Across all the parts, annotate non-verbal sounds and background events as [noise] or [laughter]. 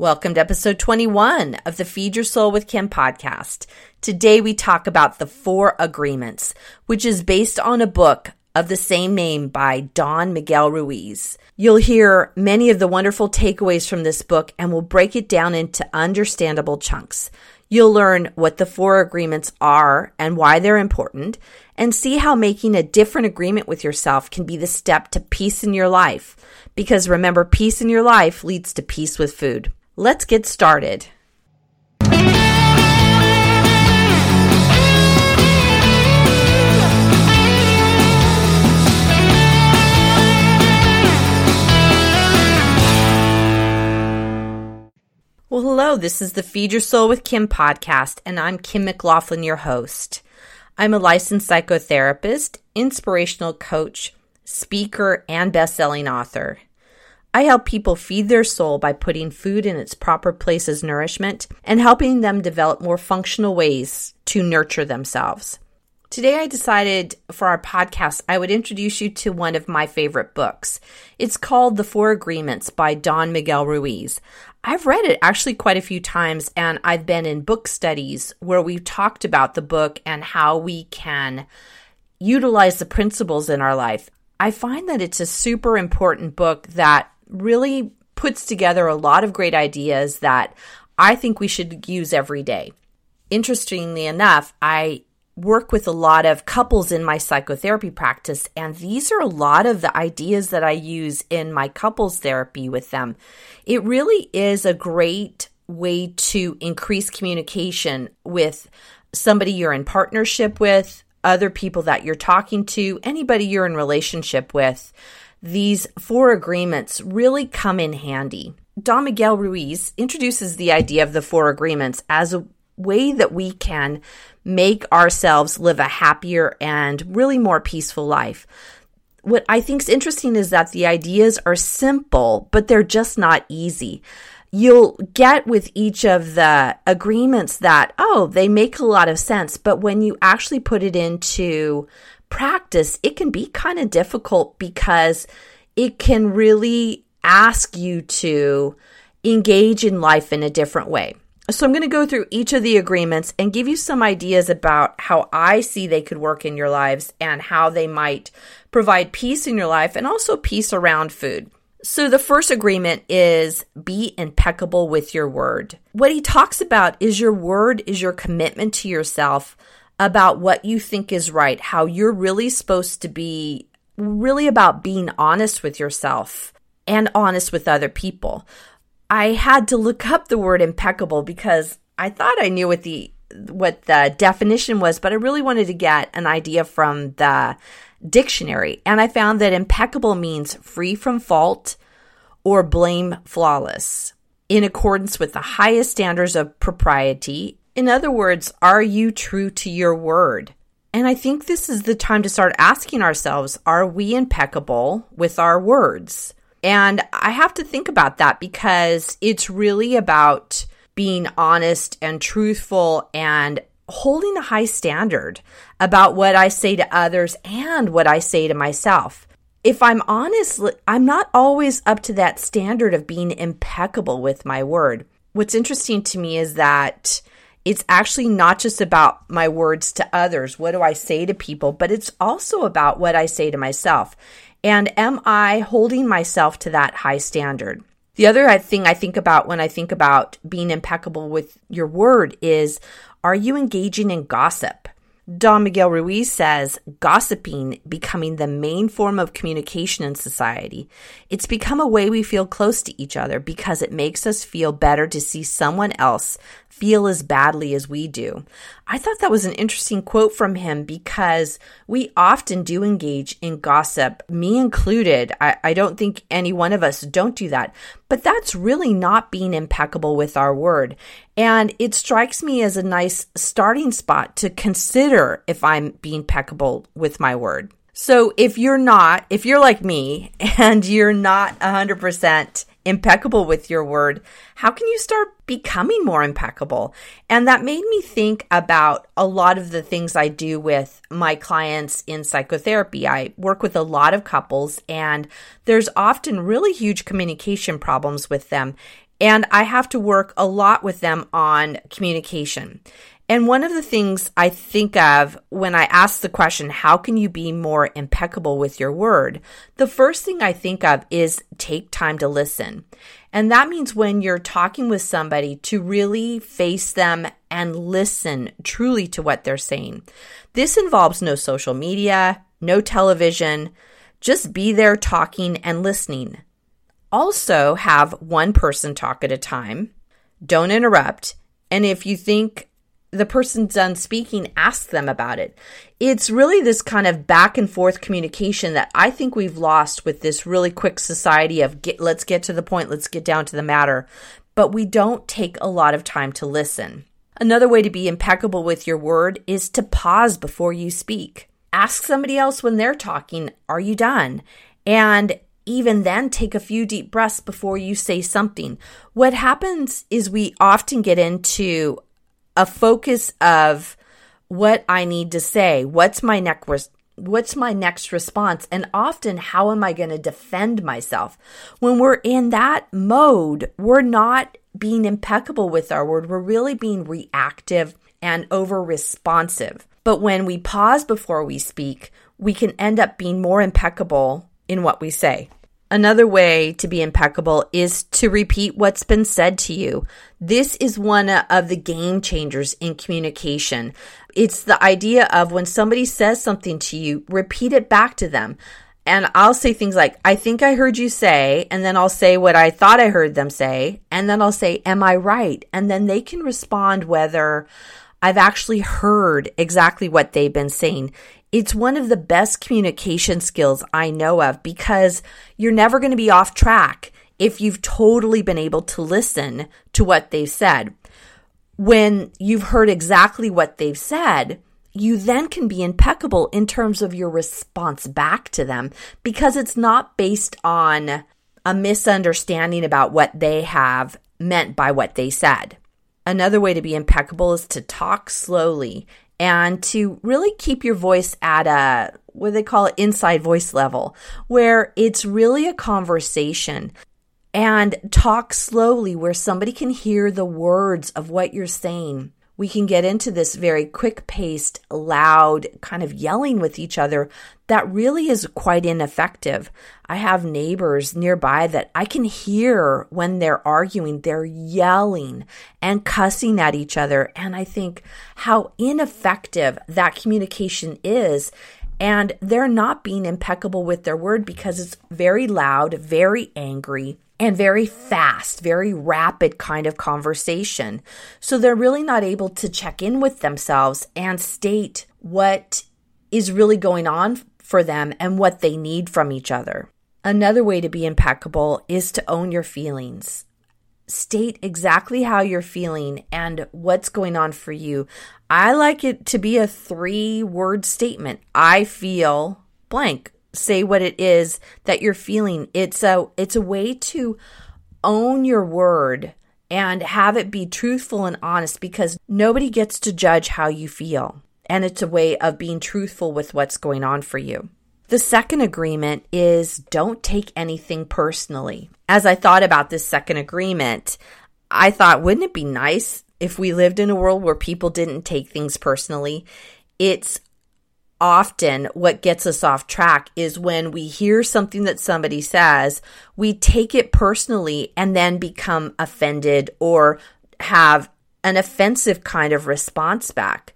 Welcome to episode 21 of the Feed Your Soul with Kim podcast. Today we talk about the four agreements, which is based on a book of the same name by Don Miguel Ruiz. You'll hear many of the wonderful takeaways from this book and we'll break it down into understandable chunks. You'll learn what the four agreements are and why they're important, and see how making a different agreement with yourself can be the step to peace in your life. Because remember, peace in your life leads to peace with food. Let's get started. Well, hello, this is the Feed Your Soul with Kim podcast, and I'm Kim McLaughlin, your host. I'm a licensed psychotherapist, inspirational coach, speaker, and best-selling author. I help people feed their soul by putting food in its proper place as nourishment and helping them develop more functional ways to nurture themselves. Today, I decided for our podcast, I would introduce you to one of my favorite books. It's called The Four Agreements by Don Miguel Ruiz. I've read it actually quite a few times, and I've been in book studies where we've talked about the book and how we can utilize the principles in our life. I find that it's a super important book that really puts together a lot of great ideas that I think we should use every day. Interestingly enough, I work with a lot of couples in my psychotherapy practice, and these are a lot of the ideas that I use in my couples therapy with them. It really is a great way to increase communication with somebody you're in partnership with, other people that you're talking to, anybody you're in relationship with. These four agreements really come in handy. Don Miguel Ruiz introduces the idea of the four agreements as a way that we can make ourselves live a happier and really more peaceful life. What I think is interesting is that the ideas are simple, but they're just not easy. You'll get with each of the agreements that, oh, they make a lot of sense, but when you actually put it into practice, it can be kind of difficult because it can really ask you to engage in life in a different way. So I'm going to go through each of the agreements and give you some ideas about how I see they could work in your lives and how they might provide peace in your life and also peace around food. So the first agreement is be impeccable with your word. What he talks about is your word is your commitment to yourself about what you think is right, how you're really supposed to be really about being honest with yourself and honest with other people. I had to look up the word impeccable because I thought I knew what the what the definition was, but I really wanted to get an idea from the dictionary. And I found that impeccable means free from fault or blame flawless in accordance with the highest standards of propriety. In other words, are you true to your word? And I think this is the time to start asking ourselves are we impeccable with our words? And I have to think about that because it's really about being honest and truthful and holding a high standard about what I say to others and what I say to myself. If I'm honest, I'm not always up to that standard of being impeccable with my word. What's interesting to me is that it's actually not just about my words to others. What do I say to people? But it's also about what I say to myself. And am I holding myself to that high standard? The other thing I think about when I think about being impeccable with your word is are you engaging in gossip? Don Miguel Ruiz says gossiping becoming the main form of communication in society. It's become a way we feel close to each other because it makes us feel better to see someone else feel as badly as we do. I thought that was an interesting quote from him because we often do engage in gossip, me included. I, I don't think any one of us don't do that, but that's really not being impeccable with our word. And it strikes me as a nice starting spot to consider if I'm being impeccable with my word. So if you're not, if you're like me [laughs] and you're not 100% impeccable with your word, how can you start becoming more impeccable? And that made me think about a lot of the things I do with my clients in psychotherapy. I work with a lot of couples, and there's often really huge communication problems with them. And I have to work a lot with them on communication. And one of the things I think of when I ask the question, how can you be more impeccable with your word? The first thing I think of is take time to listen. And that means when you're talking with somebody to really face them and listen truly to what they're saying. This involves no social media, no television, just be there talking and listening. Also, have one person talk at a time. Don't interrupt. And if you think the person's done speaking, ask them about it. It's really this kind of back and forth communication that I think we've lost with this really quick society of get, let's get to the point, let's get down to the matter. But we don't take a lot of time to listen. Another way to be impeccable with your word is to pause before you speak. Ask somebody else when they're talking, Are you done? And even then, take a few deep breaths before you say something. What happens is we often get into a focus of what I need to say, what's my next what's my next response and often how am I going to defend myself. When we're in that mode, we're not being impeccable with our word. We're really being reactive and over responsive. But when we pause before we speak, we can end up being more impeccable in what we say. Another way to be impeccable is to repeat what's been said to you. This is one of the game changers in communication. It's the idea of when somebody says something to you, repeat it back to them. And I'll say things like, I think I heard you say, and then I'll say what I thought I heard them say, and then I'll say, Am I right? And then they can respond whether I've actually heard exactly what they've been saying. It's one of the best communication skills I know of because you're never going to be off track if you've totally been able to listen to what they've said. When you've heard exactly what they've said, you then can be impeccable in terms of your response back to them because it's not based on a misunderstanding about what they have meant by what they said. Another way to be impeccable is to talk slowly and to really keep your voice at a what they call it inside voice level, where it's really a conversation and talk slowly where somebody can hear the words of what you're saying we can get into this very quick paced, loud kind of yelling with each other that really is quite ineffective. I have neighbors nearby that I can hear when they're arguing, they're yelling and cussing at each other. And I think how ineffective that communication is. And they're not being impeccable with their word because it's very loud, very angry and very fast, very rapid kind of conversation. So they're really not able to check in with themselves and state what is really going on for them and what they need from each other. Another way to be impeccable is to own your feelings. State exactly how you're feeling and what's going on for you. I like it to be a three word statement. I feel blank say what it is that you're feeling. It's a it's a way to own your word and have it be truthful and honest because nobody gets to judge how you feel. And it's a way of being truthful with what's going on for you. The second agreement is don't take anything personally. As I thought about this second agreement, I thought, wouldn't it be nice if we lived in a world where people didn't take things personally? It's often what gets us off track is when we hear something that somebody says, we take it personally and then become offended or have an offensive kind of response back.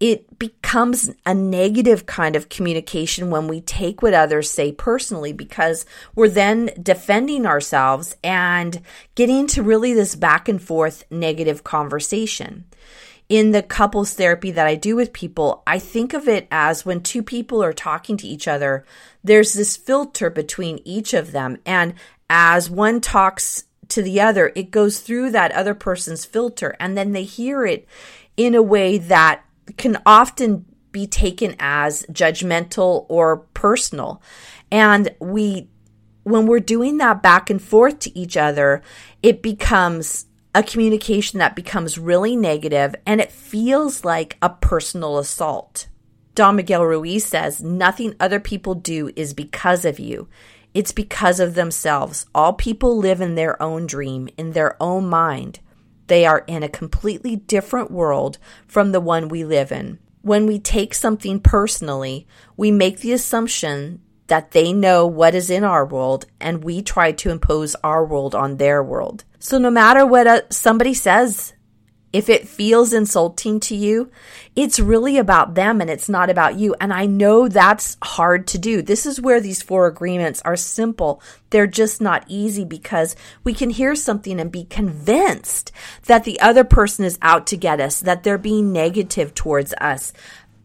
It becomes a negative kind of communication when we take what others say personally because we're then defending ourselves and getting to really this back and forth negative conversation in the couples therapy that I do with people, I think of it as when two people are talking to each other, there's this filter between each of them. And as one talks to the other, it goes through that other person's filter, and then they hear it in a way that can often be taken as judgmental or personal. And we, when we're doing that back and forth to each other, it becomes a communication that becomes really negative and it feels like a personal assault. Don Miguel Ruiz says, Nothing other people do is because of you. it's because of themselves. All people live in their own dream, in their own mind. They are in a completely different world from the one we live in. When we take something personally, we make the assumption that they know what is in our world and we try to impose our world on their world. So no matter what uh, somebody says, if it feels insulting to you, it's really about them and it's not about you. And I know that's hard to do. This is where these four agreements are simple. They're just not easy because we can hear something and be convinced that the other person is out to get us, that they're being negative towards us.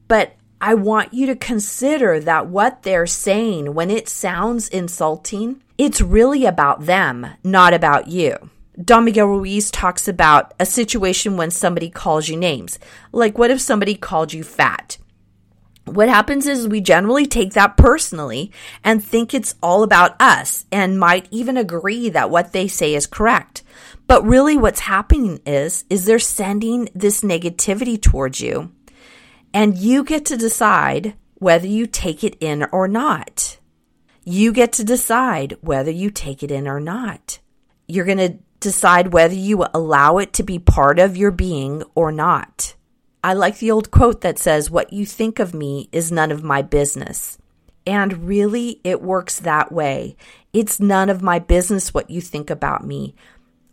But I want you to consider that what they're saying, when it sounds insulting, it's really about them, not about you. Don Miguel Ruiz talks about a situation when somebody calls you names. Like, what if somebody called you fat? What happens is we generally take that personally and think it's all about us and might even agree that what they say is correct. But really what's happening is, is they're sending this negativity towards you and you get to decide whether you take it in or not. You get to decide whether you take it in or not. You're going to decide whether you allow it to be part of your being or not. I like the old quote that says, What you think of me is none of my business. And really, it works that way. It's none of my business what you think about me.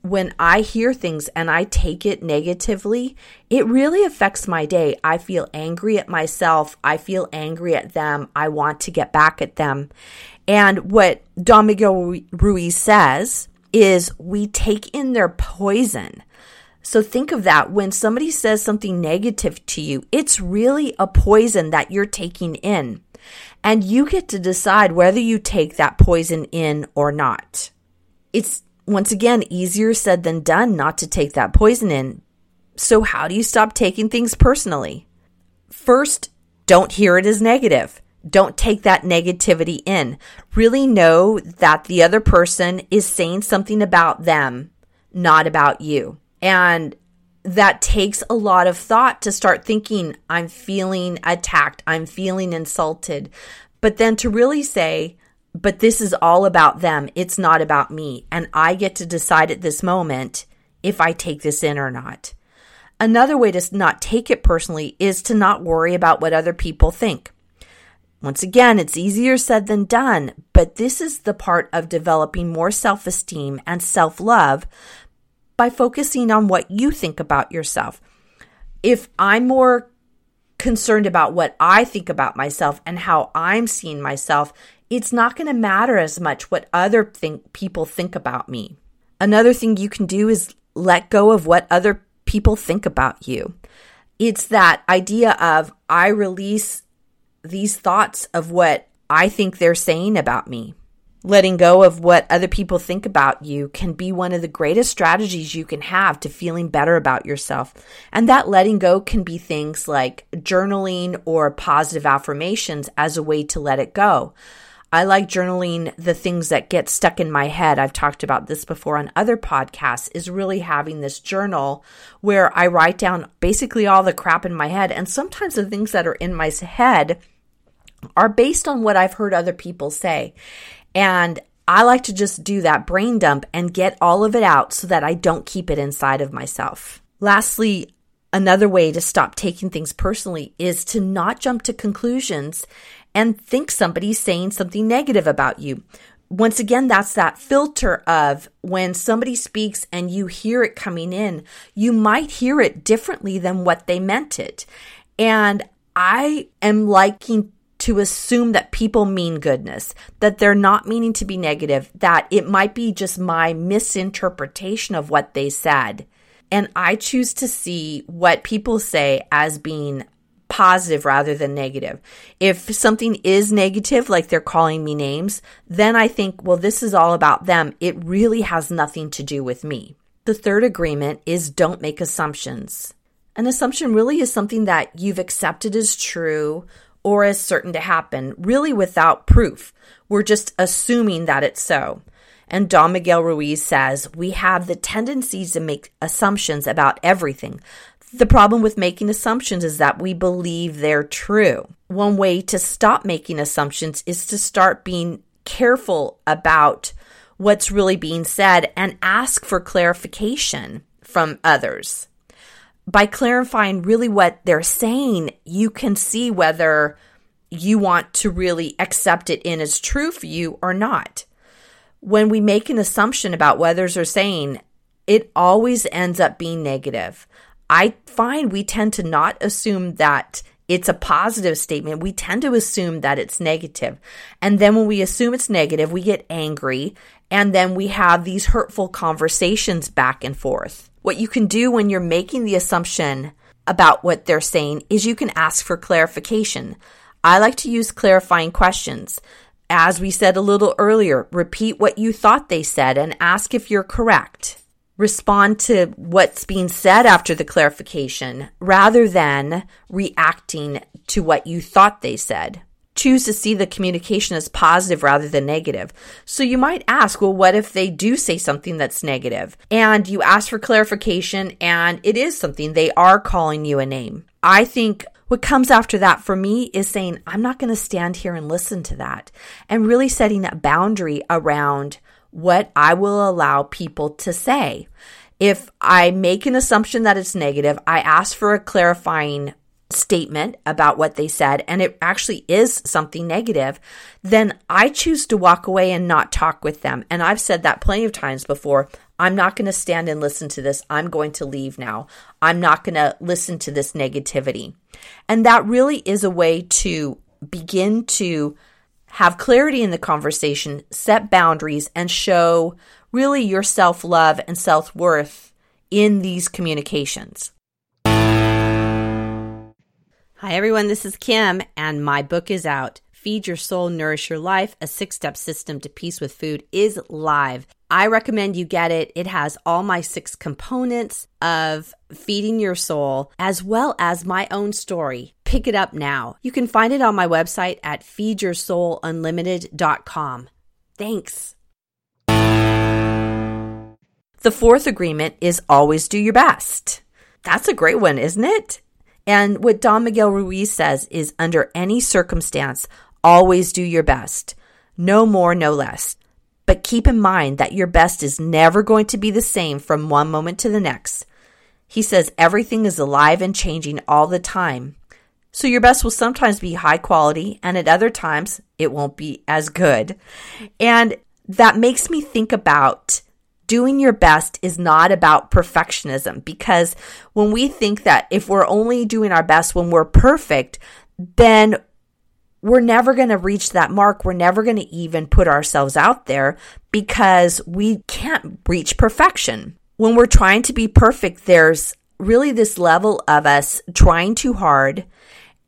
When I hear things and I take it negatively, it really affects my day. I feel angry at myself. I feel angry at them. I want to get back at them. And what Miguel Ruiz says is we take in their poison. So think of that. When somebody says something negative to you, it's really a poison that you're taking in. And you get to decide whether you take that poison in or not. It's once again easier said than done not to take that poison in. So, how do you stop taking things personally? First, don't hear it as negative. Don't take that negativity in. Really know that the other person is saying something about them, not about you. And that takes a lot of thought to start thinking, I'm feeling attacked, I'm feeling insulted. But then to really say, but this is all about them, it's not about me. And I get to decide at this moment if I take this in or not. Another way to not take it personally is to not worry about what other people think. Once again, it's easier said than done, but this is the part of developing more self esteem and self love by focusing on what you think about yourself. If I'm more concerned about what I think about myself and how I'm seeing myself, it's not going to matter as much what other think, people think about me. Another thing you can do is let go of what other people think about you. It's that idea of I release these thoughts of what I think they're saying about me. Letting go of what other people think about you can be one of the greatest strategies you can have to feeling better about yourself. And that letting go can be things like journaling or positive affirmations as a way to let it go. I like journaling the things that get stuck in my head. I've talked about this before on other podcasts, is really having this journal where I write down basically all the crap in my head. And sometimes the things that are in my head are based on what I've heard other people say. And I like to just do that brain dump and get all of it out so that I don't keep it inside of myself. Lastly, another way to stop taking things personally is to not jump to conclusions and think somebody's saying something negative about you. Once again, that's that filter of when somebody speaks and you hear it coming in, you might hear it differently than what they meant it. And I am liking to assume that people mean goodness, that they're not meaning to be negative, that it might be just my misinterpretation of what they said. And I choose to see what people say as being positive rather than negative. If something is negative, like they're calling me names, then I think, well, this is all about them. It really has nothing to do with me. The third agreement is don't make assumptions. An assumption really is something that you've accepted as true or as certain to happen, really without proof. We're just assuming that it's so. And Don Miguel Ruiz says, We have the tendencies to make assumptions about everything. The problem with making assumptions is that we believe they're true. One way to stop making assumptions is to start being careful about what's really being said and ask for clarification from others. By clarifying really what they're saying, you can see whether you want to really accept it in as true for you or not. When we make an assumption about what others are saying, it always ends up being negative. I find we tend to not assume that it's a positive statement. We tend to assume that it's negative. And then when we assume it's negative, we get angry and then we have these hurtful conversations back and forth. What you can do when you're making the assumption about what they're saying is you can ask for clarification. I like to use clarifying questions. As we said a little earlier, repeat what you thought they said and ask if you're correct. Respond to what's being said after the clarification rather than reacting to what you thought they said. Choose to see the communication as positive rather than negative. So you might ask, well, what if they do say something that's negative? And you ask for clarification and it is something they are calling you a name. I think what comes after that for me is saying, I'm not going to stand here and listen to that. And really setting that boundary around what I will allow people to say. If I make an assumption that it's negative, I ask for a clarifying statement about what they said and it actually is something negative, then I choose to walk away and not talk with them. And I've said that plenty of times before. I'm not going to stand and listen to this. I'm going to leave now. I'm not going to listen to this negativity. And that really is a way to begin to have clarity in the conversation, set boundaries, and show really your self love and self worth in these communications. Hi, everyone. This is Kim, and my book is out. Feed Your Soul, Nourish Your Life, a six step system to peace with food is live. I recommend you get it. It has all my six components of feeding your soul, as well as my own story. Pick it up now. You can find it on my website at feedyoursoulunlimited.com. Thanks. The fourth agreement is always do your best. That's a great one, isn't it? And what Don Miguel Ruiz says is under any circumstance, always do your best. No more, no less. But keep in mind that your best is never going to be the same from one moment to the next. He says everything is alive and changing all the time. So your best will sometimes be high quality and at other times it won't be as good. And that makes me think about doing your best is not about perfectionism because when we think that if we're only doing our best when we're perfect, then we're never going to reach that mark. We're never going to even put ourselves out there because we can't reach perfection. When we're trying to be perfect, there's really this level of us trying too hard.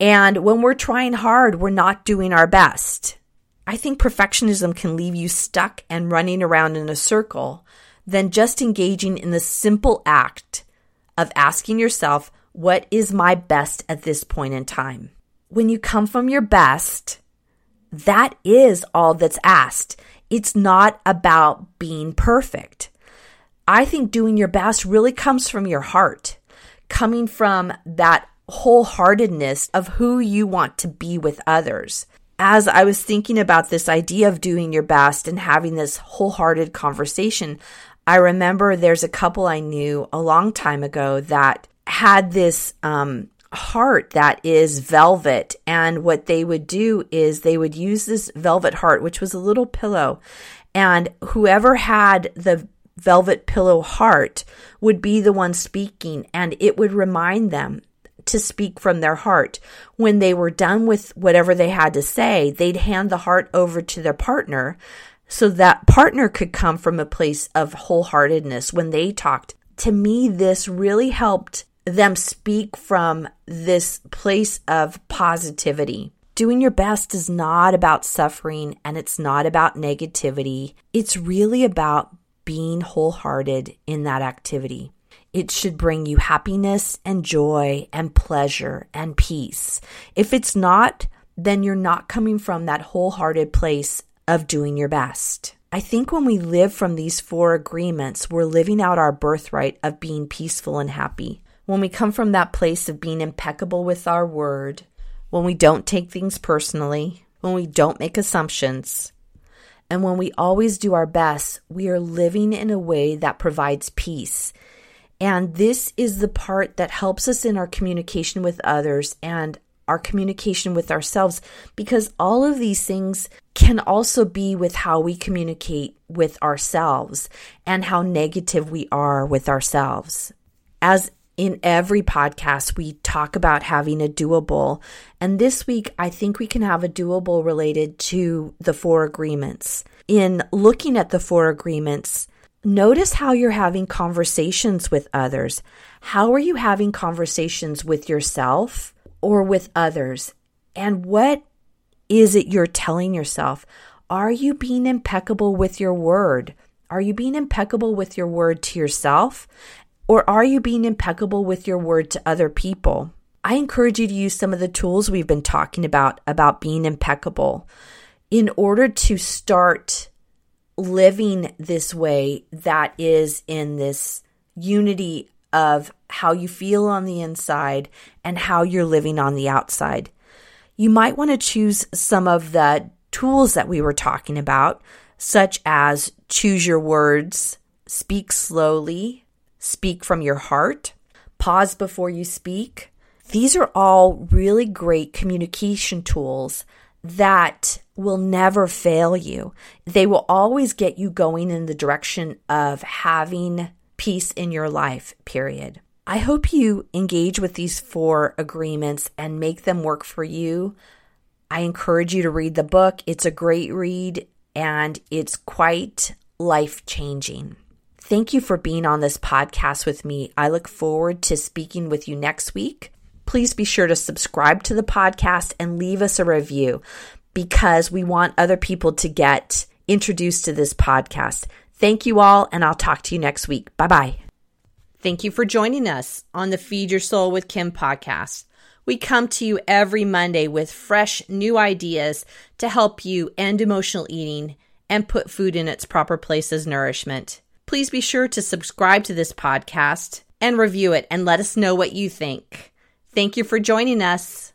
And when we're trying hard, we're not doing our best. I think perfectionism can leave you stuck and running around in a circle than just engaging in the simple act of asking yourself, what is my best at this point in time? When you come from your best, that is all that's asked. It's not about being perfect. I think doing your best really comes from your heart, coming from that wholeheartedness of who you want to be with others. As I was thinking about this idea of doing your best and having this wholehearted conversation, I remember there's a couple I knew a long time ago that had this um, heart that is velvet. And what they would do is they would use this velvet heart, which was a little pillow. And whoever had the velvet pillow heart would be the one speaking, and it would remind them to speak from their heart. When they were done with whatever they had to say, they'd hand the heart over to their partner so that partner could come from a place of wholeheartedness when they talked. To me, this really helped them speak from this place of positivity. Doing your best is not about suffering and it's not about negativity. It's really about being wholehearted in that activity. It should bring you happiness and joy and pleasure and peace. If it's not, then you're not coming from that wholehearted place of doing your best. I think when we live from these four agreements, we're living out our birthright of being peaceful and happy. When we come from that place of being impeccable with our word, when we don't take things personally, when we don't make assumptions, And when we always do our best, we are living in a way that provides peace. And this is the part that helps us in our communication with others and our communication with ourselves because all of these things can also be with how we communicate with ourselves and how negative we are with ourselves. As in every podcast, we talk about having a doable. And this week, I think we can have a doable related to the four agreements. In looking at the four agreements, notice how you're having conversations with others. How are you having conversations with yourself or with others? And what is it you're telling yourself? Are you being impeccable with your word? Are you being impeccable with your word to yourself? Or are you being impeccable with your word to other people? I encourage you to use some of the tools we've been talking about, about being impeccable, in order to start living this way that is in this unity of how you feel on the inside and how you're living on the outside. You might want to choose some of the tools that we were talking about, such as choose your words, speak slowly, speak from your heart, pause before you speak. These are all really great communication tools that will never fail you. They will always get you going in the direction of having peace in your life, period. I hope you engage with these four agreements and make them work for you. I encourage you to read the book. It's a great read and it's quite life changing. Thank you for being on this podcast with me. I look forward to speaking with you next week. Please be sure to subscribe to the podcast and leave us a review because we want other people to get introduced to this podcast. Thank you all, and I'll talk to you next week. Bye bye. Thank you for joining us on the Feed Your Soul with Kim podcast. We come to you every Monday with fresh new ideas to help you end emotional eating and put food in its proper place as nourishment. Please be sure to subscribe to this podcast and review it and let us know what you think. Thank you for joining us.